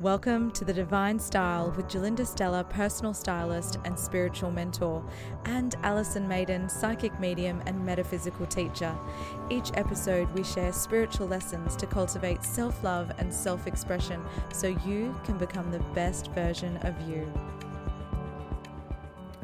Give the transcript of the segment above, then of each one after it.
Welcome to The Divine Style with Gerlinda Stella, personal stylist and spiritual mentor, and Alison Maiden, psychic medium and metaphysical teacher. Each episode, we share spiritual lessons to cultivate self love and self expression so you can become the best version of you.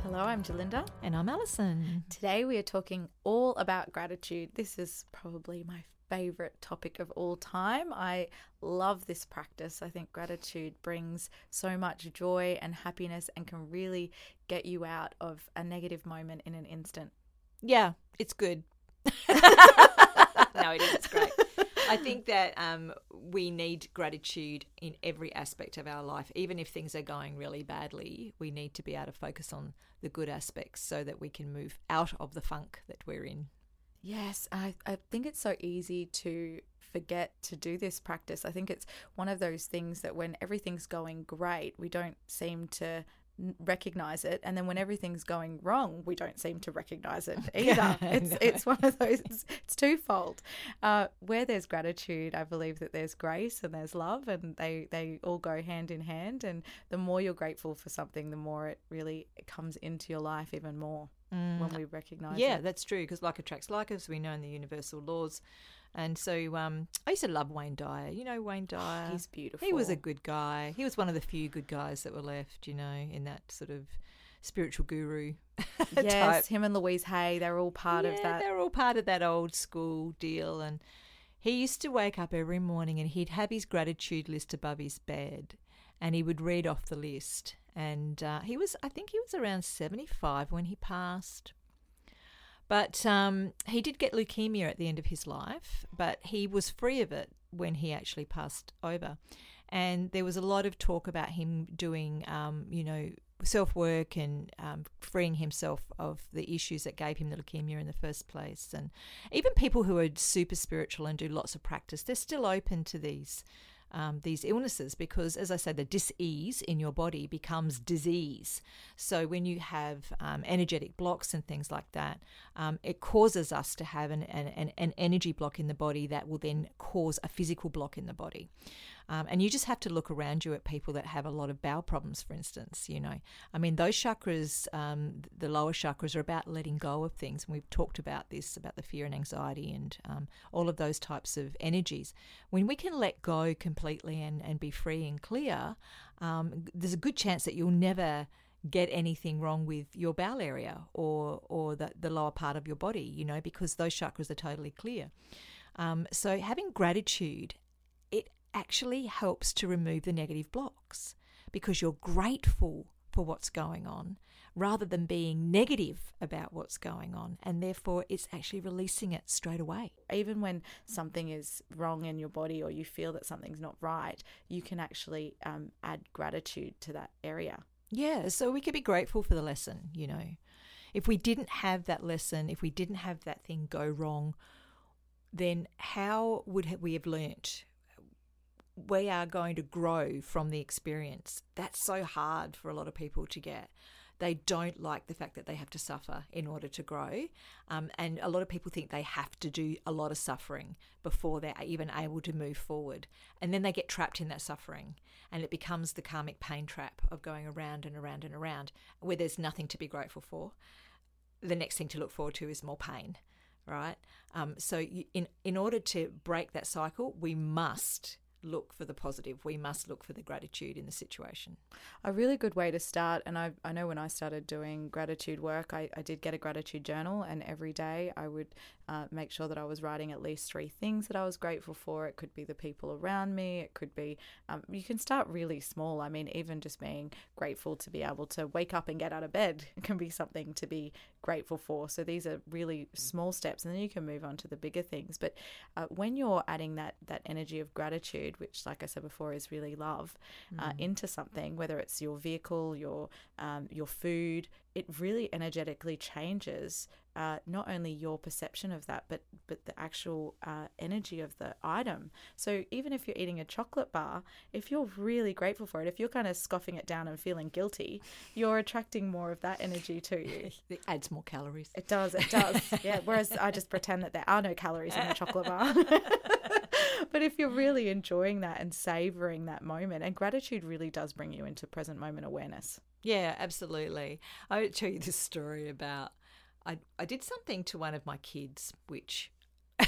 Hello, I'm Gerlinda. And I'm Alison. Today, we are talking all about gratitude. This is probably my favorite topic of all time. I love this practice. I think gratitude brings so much joy and happiness and can really get you out of a negative moment in an instant. Yeah, it's good. no, it is. It's great. I think that um, we need gratitude in every aspect of our life. Even if things are going really badly, we need to be able to focus on the good aspects so that we can move out of the funk that we're in. Yes, I, I think it's so easy to forget to do this practice. I think it's one of those things that when everything's going great, we don't seem to recognize it and then when everything's going wrong we don't seem to recognize it either it's no. it's one of those it's, it's twofold uh, where there's gratitude i believe that there's grace and there's love and they they all go hand in hand and the more you're grateful for something the more it really comes into your life even more mm. when we recognize yeah it. that's true because like attracts like as we know in the universal laws and so um, I used to love Wayne Dyer. You know Wayne Dyer. He's beautiful. He was a good guy. He was one of the few good guys that were left, you know, in that sort of spiritual guru. yes, type. him and Louise Hay, they're all part yeah, of that. They're all part of that old school deal. And he used to wake up every morning and he'd have his gratitude list above his bed and he would read off the list. And uh, he was, I think he was around 75 when he passed. But um, he did get leukemia at the end of his life, but he was free of it when he actually passed over. And there was a lot of talk about him doing, um, you know, self work and um, freeing himself of the issues that gave him the leukemia in the first place. And even people who are super spiritual and do lots of practice, they're still open to these um, these illnesses because, as I say, the dis-ease in your body becomes disease. So when you have um, energetic blocks and things like that, um, it causes us to have an, an, an energy block in the body that will then cause a physical block in the body. Um, and you just have to look around you at people that have a lot of bowel problems, for instance. You know, I mean, those chakras, um, the lower chakras, are about letting go of things. And we've talked about this, about the fear and anxiety and um, all of those types of energies. When we can let go completely and, and be free and clear, um, there's a good chance that you'll never get anything wrong with your bowel area or or the, the lower part of your body, you know, because those chakras are totally clear. Um, so having gratitude actually helps to remove the negative blocks because you're grateful for what's going on rather than being negative about what's going on. And therefore, it's actually releasing it straight away. Even when something is wrong in your body or you feel that something's not right, you can actually um, add gratitude to that area. Yeah, so we could be grateful for the lesson, you know. If we didn't have that lesson, if we didn't have that thing go wrong, then how would we have learnt we are going to grow from the experience. That's so hard for a lot of people to get. They don't like the fact that they have to suffer in order to grow. Um, and a lot of people think they have to do a lot of suffering before they're even able to move forward. And then they get trapped in that suffering. And it becomes the karmic pain trap of going around and around and around where there's nothing to be grateful for. The next thing to look forward to is more pain right? Um, so, you, in in order to break that cycle, we must look for the positive. We must look for the gratitude in the situation. A really good way to start, and I, I know when I started doing gratitude work, I, I did get a gratitude journal, and every day I would uh, make sure that I was writing at least three things that I was grateful for. It could be the people around me, it could be, um, you can start really small. I mean, even just being grateful to be able to wake up and get out of bed can be something to be grateful for. So these are really small steps, and then you can move on to the bigger things. But uh, when you're adding that, that energy of gratitude, which, like I said before, is really love, uh, mm. uh, into something, whether it's your vehicle, your um, your food, it really energetically changes uh, not only your perception of that, but but the actual uh, energy of the item. So even if you're eating a chocolate bar, if you're really grateful for it, if you're kind of scoffing it down and feeling guilty, you're attracting more of that energy to you. It adds more calories. It does. It does. yeah. Whereas I just pretend that there are no calories in the chocolate bar. but if you're really enjoying that and savoring that moment, and gratitude really does bring you into present moment awareness. Yeah, absolutely. I would tell you this story about I, I did something to one of my kids, which a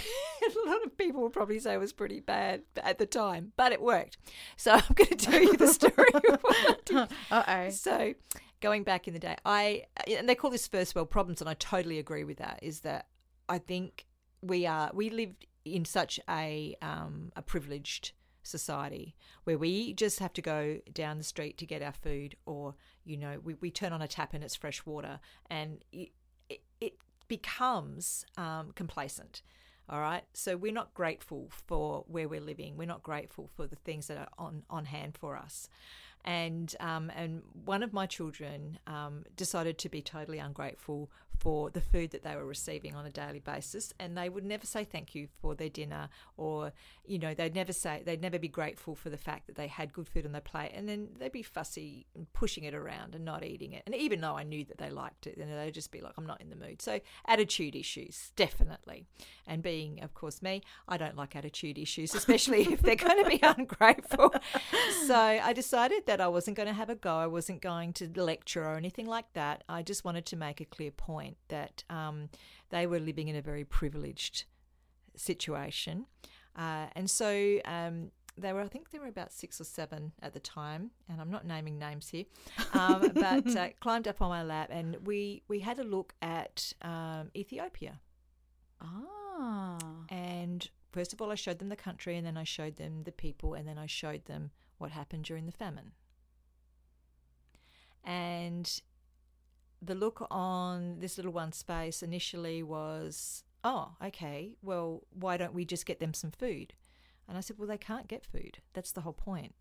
lot of people would probably say was pretty bad at the time, but it worked. So I'm going to tell you the story. uh oh. So going back in the day, I and they call this first world problems, and I totally agree with that. Is that I think we are we live in such a um, a privileged society where we just have to go down the street to get our food or you know we, we turn on a tap and it's fresh water. And it, it, it becomes um, complacent all right? So we're not grateful for where we're living. We're not grateful for the things that are on on hand for us. And um, and one of my children um, decided to be totally ungrateful for the food that they were receiving on a daily basis, and they would never say thank you for their dinner, or you know they'd never say they'd never be grateful for the fact that they had good food on their plate, and then they'd be fussy and pushing it around and not eating it. And even though I knew that they liked it, then they'd just be like, "I'm not in the mood." So attitude issues, definitely. And being, of course, me, I don't like attitude issues, especially if they're going to be ungrateful. so I decided that I wasn't going to have a go. I wasn't going to lecture or anything like that. I just wanted to make a clear point point that um, they were living in a very privileged situation. Uh, and so um, they were, I think they were about six or seven at the time, and I'm not naming names here, um, but uh, climbed up on my lap and we, we had a look at um, Ethiopia. Ah. And first of all, I showed them the country, and then I showed them the people, and then I showed them what happened during the famine. And the look on this little one's face initially was, oh, okay, well, why don't we just get them some food? And I said, well, they can't get food. That's the whole point,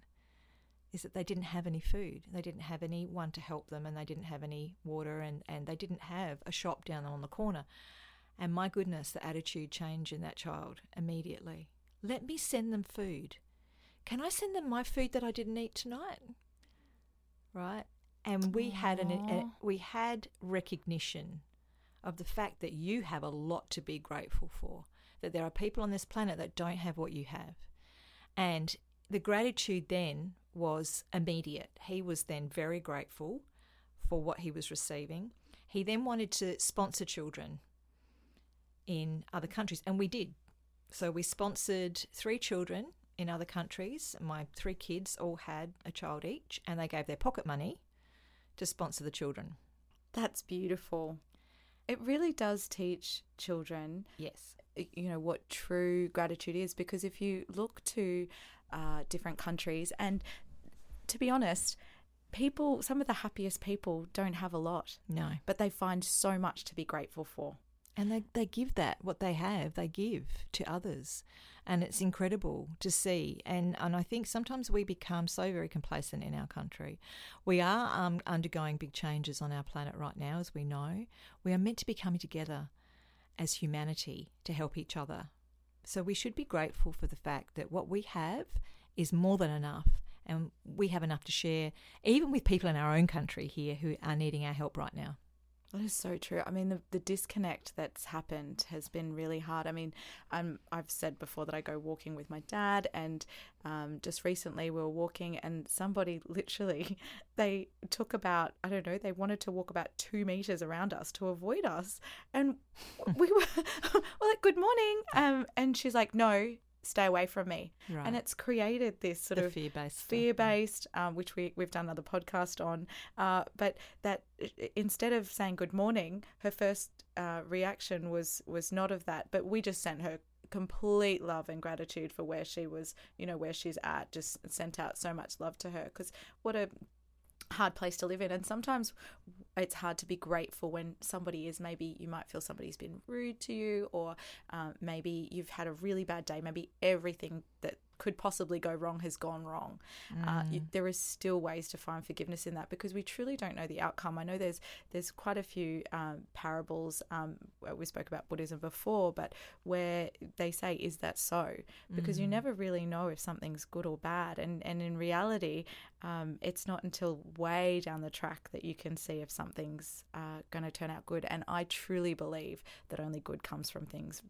is that they didn't have any food. They didn't have anyone to help them, and they didn't have any water, and, and they didn't have a shop down on the corner. And my goodness, the attitude changed in that child immediately. Let me send them food. Can I send them my food that I didn't eat tonight? Right? And we had an a, we had recognition of the fact that you have a lot to be grateful for that there are people on this planet that don't have what you have. And the gratitude then was immediate. He was then very grateful for what he was receiving. He then wanted to sponsor children in other countries and we did. So we sponsored three children in other countries. My three kids all had a child each and they gave their pocket money to sponsor the children. That's beautiful. It really does teach children, yes, you know what true gratitude is. Because if you look to uh, different countries, and to be honest, people, some of the happiest people don't have a lot. No, but they find so much to be grateful for. And they, they give that, what they have, they give to others and it's incredible to see. And and I think sometimes we become so very complacent in our country. We are um, undergoing big changes on our planet right now, as we know. We are meant to be coming together as humanity to help each other. So we should be grateful for the fact that what we have is more than enough. And we have enough to share, even with people in our own country here who are needing our help right now. That is so true. I mean, the, the disconnect that's happened has been really hard. I mean, I'm, I've said before that I go walking with my dad, and um, just recently we were walking, and somebody literally, they took about, I don't know, they wanted to walk about two meters around us to avoid us. And we were, we're like, good morning. Um, and she's like, no, stay away from me. Right. And it's created this sort the of fear based, fear based, um, which we we've done another podcast on. Uh, but that instead of saying good morning, her first uh, reaction was was not of that. But we just sent her complete love and gratitude for where she was, you know, where she's at. Just sent out so much love to her because what a hard place to live in. And sometimes it's hard to be grateful when somebody is maybe you might feel somebody's been rude to you or uh, maybe you've had a really bad day. Maybe everything that could possibly go wrong has gone wrong. Uh, mm. Uh, you, there is still ways to find forgiveness in that because we truly don't know the outcome. I know there's there's quite a few um, parables. Um, we spoke about Buddhism before, but where they say, "Is that so?" Because mm. you never really know if something's good or bad, and and in reality, um, it's not until way down the track that you can see if something's uh, going to turn out good. And I truly believe that only good comes from things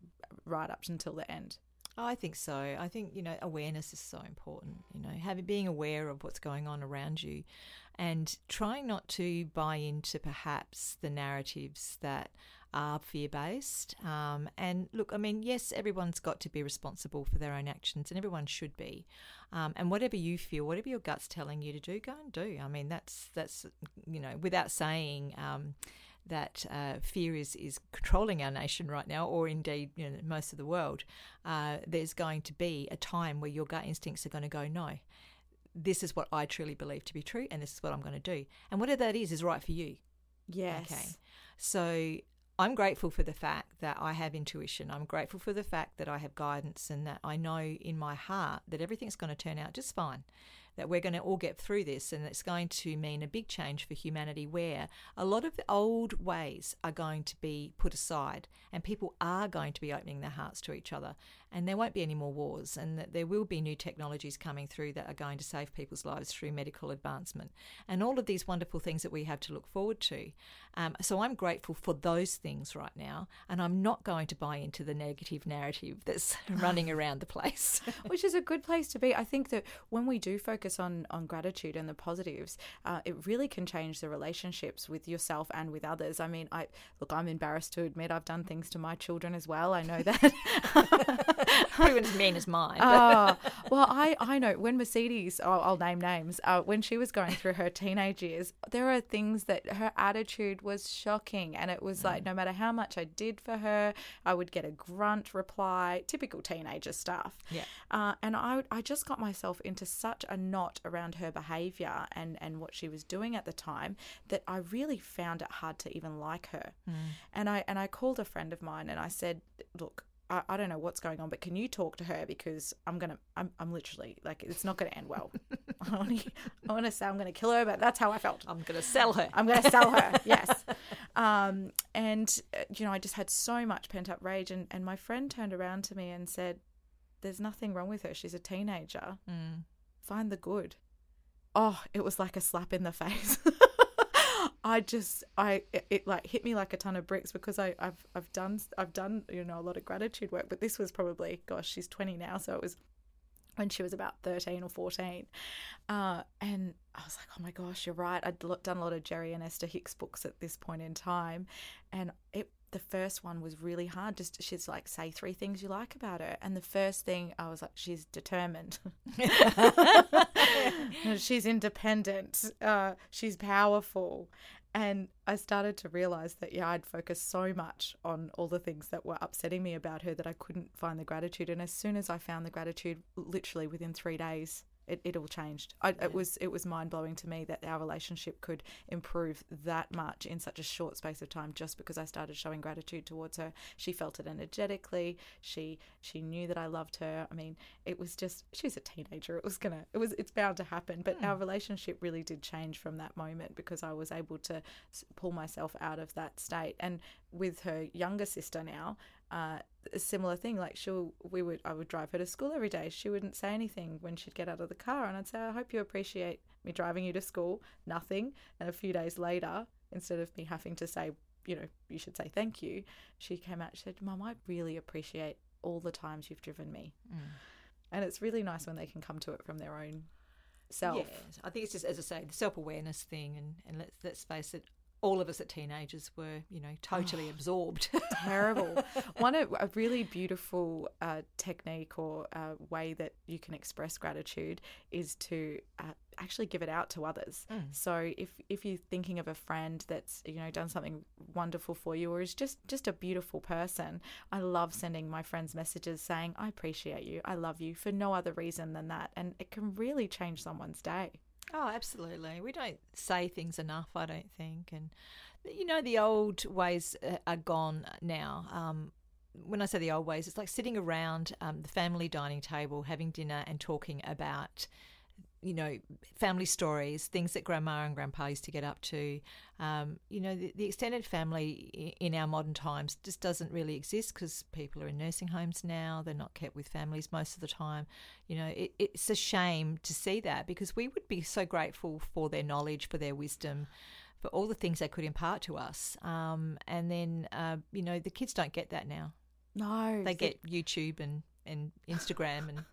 right up until the end. I think so. I think you know awareness is so important. You know, having being aware of what's going on around you, and trying not to buy into perhaps the narratives that are fear based. Um, and look, I mean, yes, everyone's got to be responsible for their own actions, and everyone should be. Um, and whatever you feel, whatever your gut's telling you to do, go and do. I mean, that's that's you know, without saying. Um, that uh, fear is, is controlling our nation right now, or indeed you know, most of the world, uh, there's going to be a time where your gut instincts are going to go, no, this is what I truly believe to be true, and this is what I'm going to do. And whatever that is, is right for you. Yes. Okay. So I'm grateful for the fact that I have intuition. I'm grateful for the fact that I have guidance and that I know in my heart that everything's going to turn out just fine that we're going to all get through this and it's going to mean a big change for humanity where a lot of the old ways are going to be put aside and people are going to be opening their hearts to each other and there won't be any more wars and that there will be new technologies coming through that are going to save people's lives through medical advancement and all of these wonderful things that we have to look forward to. Um, so I'm grateful for those things right now and I'm not going to buy into the negative narrative that's running around the place. Which is a good place to be. I think that when we do focus on, on gratitude and the positives, uh, it really can change the relationships with yourself and with others. I mean, I look, I'm embarrassed to admit I've done things to my children as well. I know that. Everyone's as mean as mine. Oh, well, I, I know when Mercedes, I'll, I'll name names, uh, when she was going through her teenage years, there are things that her attitude was shocking. And it was like, mm. no matter how much I did for her, I would get a grunt reply, typical teenager stuff. Yeah. Uh, and I, I just got myself into such a knot around her behavior and, and what she was doing at the time that I really found it hard to even like her. Mm. And I and I called a friend of mine and I said, look, I, I don't know what's going on, but can you talk to her because I'm gonna I'm I'm literally like it's not gonna end well. I want to I want to say I'm gonna kill her, but that's how I felt. I'm gonna sell her. I'm gonna sell her. yes. Um, and uh, you know I just had so much pent up rage, and and my friend turned around to me and said, "There's nothing wrong with her. She's a teenager. Mm. Find the good." Oh, it was like a slap in the face. I just I it, it, like hit me like a ton of bricks because I I've I've done I've done you know a lot of gratitude work, but this was probably gosh she's twenty now, so it was when she was about 13 or 14. Uh, and I was like, oh my gosh, you're right. I'd done a lot of Jerry and Esther Hicks books at this point in time. And it the first one was really hard. Just she's like, say three things you like about her. And the first thing I was like, she's determined. she's independent. Uh, she's powerful. And I started to realize that, yeah, I'd focused so much on all the things that were upsetting me about her that I couldn't find the gratitude. And as soon as I found the gratitude, literally within three days, it, it all changed. I, yeah. It was it was mind blowing to me that our relationship could improve that much in such a short space of time just because I started showing gratitude towards her. She felt it energetically. She she knew that I loved her. I mean, it was just she was a teenager. It was gonna it was it's bound to happen. But our hmm. relationship really did change from that moment because I was able to pull myself out of that state. And with her younger sister now, uh, a similar thing. Like she, we would, I would drive her to school every day. She wouldn't say anything when she'd get out of the car, and I'd say, "I hope you appreciate me driving you to school." Nothing. And a few days later, instead of me having to say, you know, you should say thank you, she came out. She said, "Mum, I really appreciate all the times you've driven me." Mm. And it's really nice when they can come to it from their own self. Yeah, I think it's just as I say, the self awareness thing, and and let's let's face it, all of us at teenagers were, you know, totally oh, absorbed. terrible. One a, a really beautiful uh, technique or uh, way that you can express gratitude is to uh, actually give it out to others. Mm. So if if you're thinking of a friend that's you know done something wonderful for you or is just just a beautiful person, I love sending my friends messages saying I appreciate you, I love you for no other reason than that, and it can really change someone's day. Oh, absolutely. We don't say things enough, I don't think. And, you know, the old ways uh, are gone now. Um, when I say the old ways, it's like sitting around um, the family dining table, having dinner, and talking about you know, family stories, things that grandma and grandpa used to get up to. Um, you know, the, the, extended family in our modern times just doesn't really exist because people are in nursing homes now. They're not kept with families most of the time. You know, it, it's a shame to see that because we would be so grateful for their knowledge, for their wisdom. For all the things they could impart to us. Um, and then, uh, you know, the kids don't get that now. No. They get YouTube and and Instagram and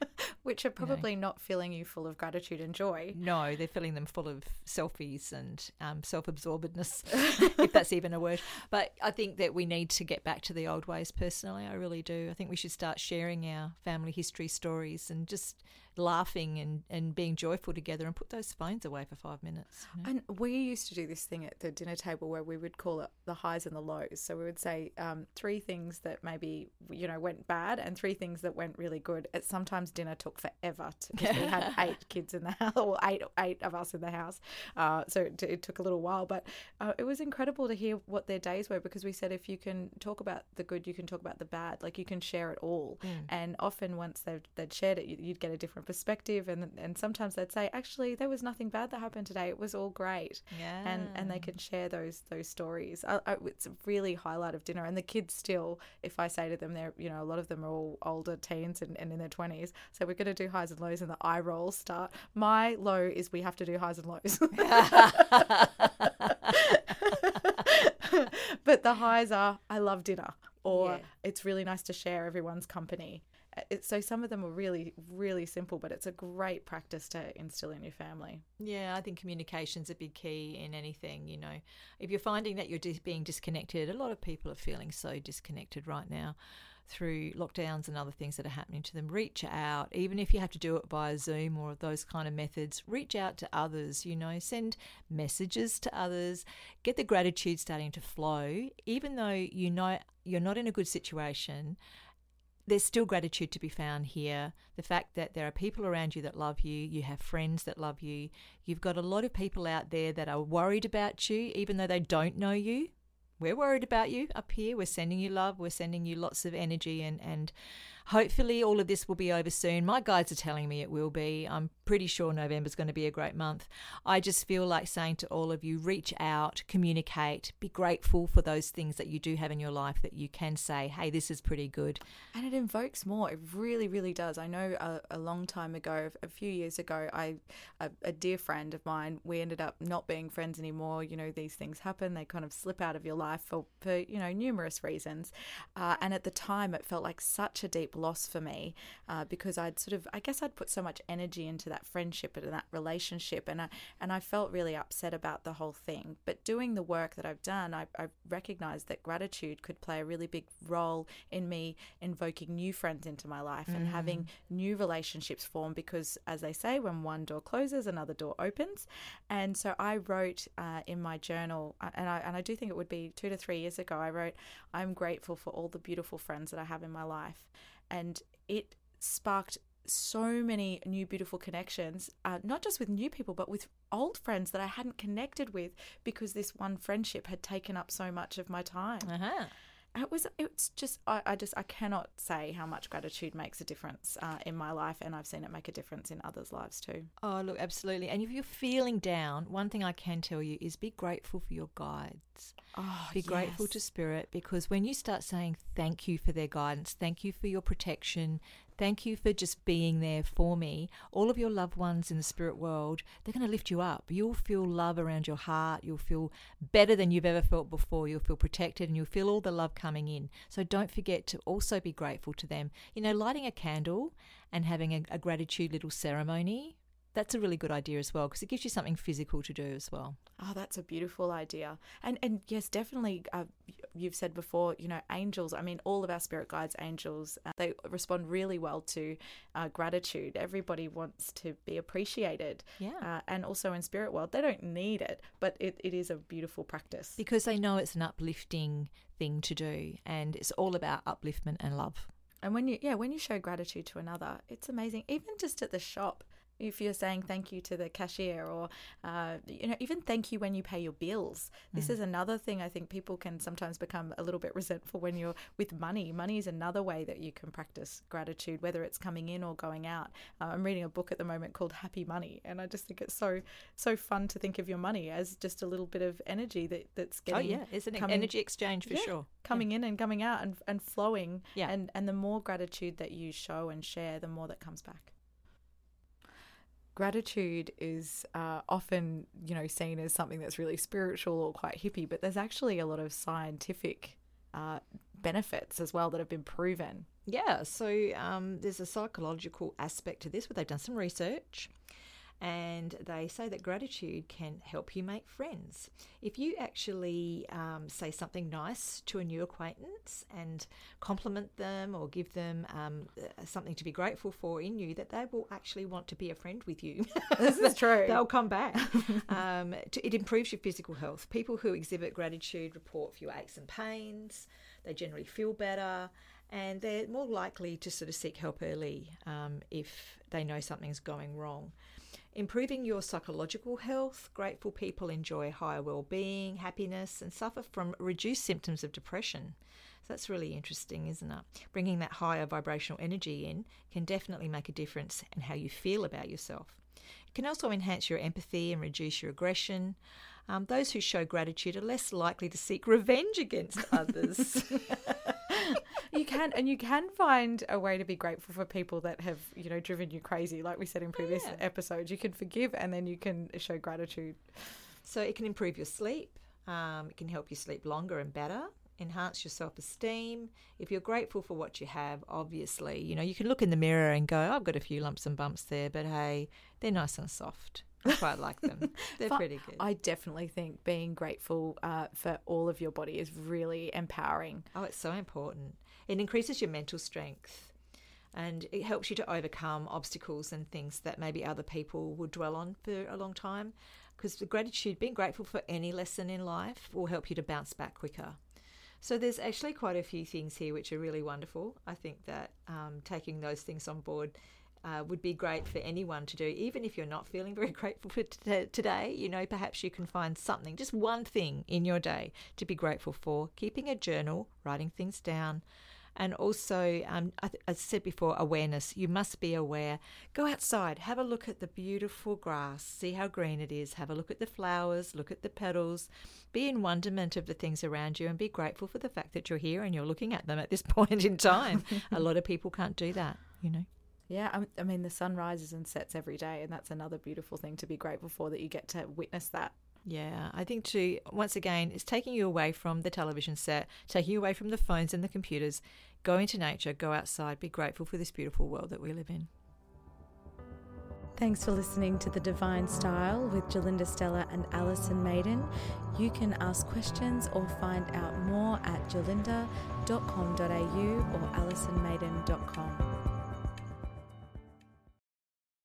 which are probably not filling you full of gratitude and joy. No, they're filling them full of selfies and um, self-absorbedness, if that's even a word. But I think that we need to get back to the old ways. Personally, I really do. I think we should start sharing our family history stories and just laughing and, and being joyful together and put those phones away for five minutes. You know? And we used to do this thing at the dinner table where we would call it the highs and the lows. So we would say um, three things that maybe, you know, went bad and three things that went really good. It sometimes dinner took forever because we had eight kids in the house or eight, eight of us in the house. Uh, so it, it, took a little while, but uh, it was incredible to hear what their days were because we said if you can talk about the good, you can talk about the bad. Like you can share it all. Mm. And often once they've, they'd shared it, you'd get a different perspective and and sometimes they'd say actually there was nothing bad that happened today it was all great yeah and and they can share those those stories I, I, it's a really highlight of dinner and the kids still if I say to them they're you know a lot of them are all older teens and, and in their 20s so we're going to do highs and lows and the eye rolls start. My low is we have to do highs and lows. But the highs are I love dinner or yeah. it's really nice to share everyone's company it, so some of them are really really simple but it's a great practice to instill in your family. Yeah i think communication's a big key in anything you know. If you're finding that you're dis- being disconnected a lot of people are feeling so disconnected right now through lockdowns and other things that are happening to them. Reach out even if you have to do it via zoom or those kind of methods reach out to others you know. Send messages to others. Get the gratitude starting to flow. Even though you know you're not in a good situation there's still gratitude to be found here. The fact that there are people around you that love you, you have friends that love you, you've got a lot of people out there that are worried about you, even though they don't know you. We're worried about you up here. We're sending you love. We're sending you lots of energy and, and Hopefully, all of this will be over soon. My guides are telling me it will be. I'm pretty sure November's going to be a great month. I just feel like saying to all of you reach out, communicate, be grateful for those things that you do have in your life that you can say, hey, this is pretty good. And it invokes more. It really, really does. I know a, a long time ago, a few years ago, I a, a dear friend of mine, we ended up not being friends anymore. You know, these things happen. They kind of slip out of your life for, for you know, numerous reasons. Uh, and at the time, it felt like such a deep loss for me uh, because I'd sort of, I guess I'd put so much energy into that friendship and that relationship, and I, and I felt really upset about the whole thing. But doing the work that I've done, I, I recognized that gratitude could play a really big role in me invoking new friends into my life mm. and having mm. new relationships form because, as they say, when one door closes, another door opens. And so I wrote uh, in my journal, uh, and I, and I do think it would be two to three years ago, I wrote, I'm grateful for all the beautiful friends that I have in my life and it sparked so many new beautiful connections uh, not just with new people but with old friends that i hadn't connected with because this one friendship had taken up so much of my time. Uh-huh it was it's just I, I, just I cannot say how much gratitude makes a difference uh, in my life and I've seen it make a difference in others' lives too. Oh look, absolutely. And if you're feeling down, one thing I can tell you is be grateful for your guides. Oh, be yes. grateful to spirit because when you start saying thank you for their guidance, thank you for your protection, Thank you for just being there for me. All of your loved ones in the spirit world, they're going to lift you up. You'll feel love around your heart. You'll feel better than you've ever felt before. You'll feel protected and you'll feel all the love coming in. So don't forget to also be grateful to them. You know, lighting a candle and having a, a gratitude little ceremony that's a really good idea as well because it gives you something physical to do as well. Oh, that's a beautiful idea. And and yes, definitely. Uh, you've said before, you know, angels. I mean, all of our spirit guides, angels, uh, they respond really well to uh, gratitude. Everybody wants to be appreciated. Yeah. Uh, and also in spirit world, they don't need it, but it, it is a beautiful practice because they know it's an uplifting thing to do, and it's all about upliftment and love. And when you yeah, when you show gratitude to another, it's amazing. Even just at the shop if you're saying thank you to the cashier or uh, you know even thank you when you pay your bills. This mm. is another thing i think people can sometimes become a little bit resentful when you're with money. Money is another way that you can practice gratitude whether it's coming in or going out. Uh, i'm reading a book at the moment called happy money and i just think it's so so fun to think of your money as just a little bit of energy that that's oh, getting oh yeah it's an coming, energy exchange for yeah, sure. coming yeah. in and coming out and, and flowing yeah. and and the more gratitude that you show and share the more that comes back gratitude is uh, often, you know, seen as something that's really spiritual or quite hippie, but there's actually a lot of scientific uh, benefits as well that have been proven. Yeah, so um, there's a psychological aspect to this where they've done some research and they say that gratitude can help you make friends. If you actually um, say something nice to a new acquaintance and compliment them or give them um, uh, something to be grateful for in you, that they will actually want to be a friend with you. This is true. They'll come back. um, it improves your physical health. People who exhibit gratitude report fewer aches and pains. They generally feel better and they're more likely to sort of seek help early um, if they know something's going wrong. Improving your psychological health, grateful people enjoy higher well-being, happiness, and suffer from reduced symptoms of depression. So that's really interesting, isn't it? Bringing that higher vibrational energy in can definitely make a difference in how you feel about yourself. It can also enhance your empathy and reduce your aggression. Um, those who show gratitude are less likely to seek revenge against others. you can and you can find a way to be grateful for people that have you know driven you crazy like we said in previous Yeah. episodes you can forgive and then you can show gratitude So it can improve your sleep. Um, it can help you sleep longer and better. Enhance your self-esteem. If you're grateful for what you have, obviously, you know you can look in the mirror and go, "I've got a few lumps and bumps there, but hey, they're nice and soft. I quite like them. They're Fi- pretty good." i definitely think being grateful uh, for all of your body is really empowering Oh, it's so important. It increases your mental strength and it helps you to overcome obstacles and things that maybe other people would dwell on for a long time. Because the gratitude, being grateful for any lesson in life, will help you to bounce back quicker. So there's actually quite a few things here which are really wonderful. I think that um, taking those things on board uh, would be great for anyone to do, even if you're not feeling very grateful for t- today. You know, perhaps you can find something, just one thing in your day to be grateful for. Keeping a journal, writing things down, and also, um, I th- as I said before, awareness. You must be aware. Go outside, have a look at the beautiful grass, see how green it is, have a look at the flowers, look at the petals, be in wonderment of the things around you, and be grateful for the fact that you're here and you're looking at them at this point in time. a lot of people can't do that, you know. Yeah I, I mean the sun rises and sets every day and that's another beautiful thing to be grateful for that you get to witness that Yeah, I think too, once again, it's taking you away from the television set, taking you away from the phones and the computers. Go into nature, go outside, be grateful for this beautiful world that we live in. Thanks for listening to The Divine Style with Gerlinda Stella and Alison Maiden. You can ask questions or find out more at gerlinda.com.au or alisonmaiden.com.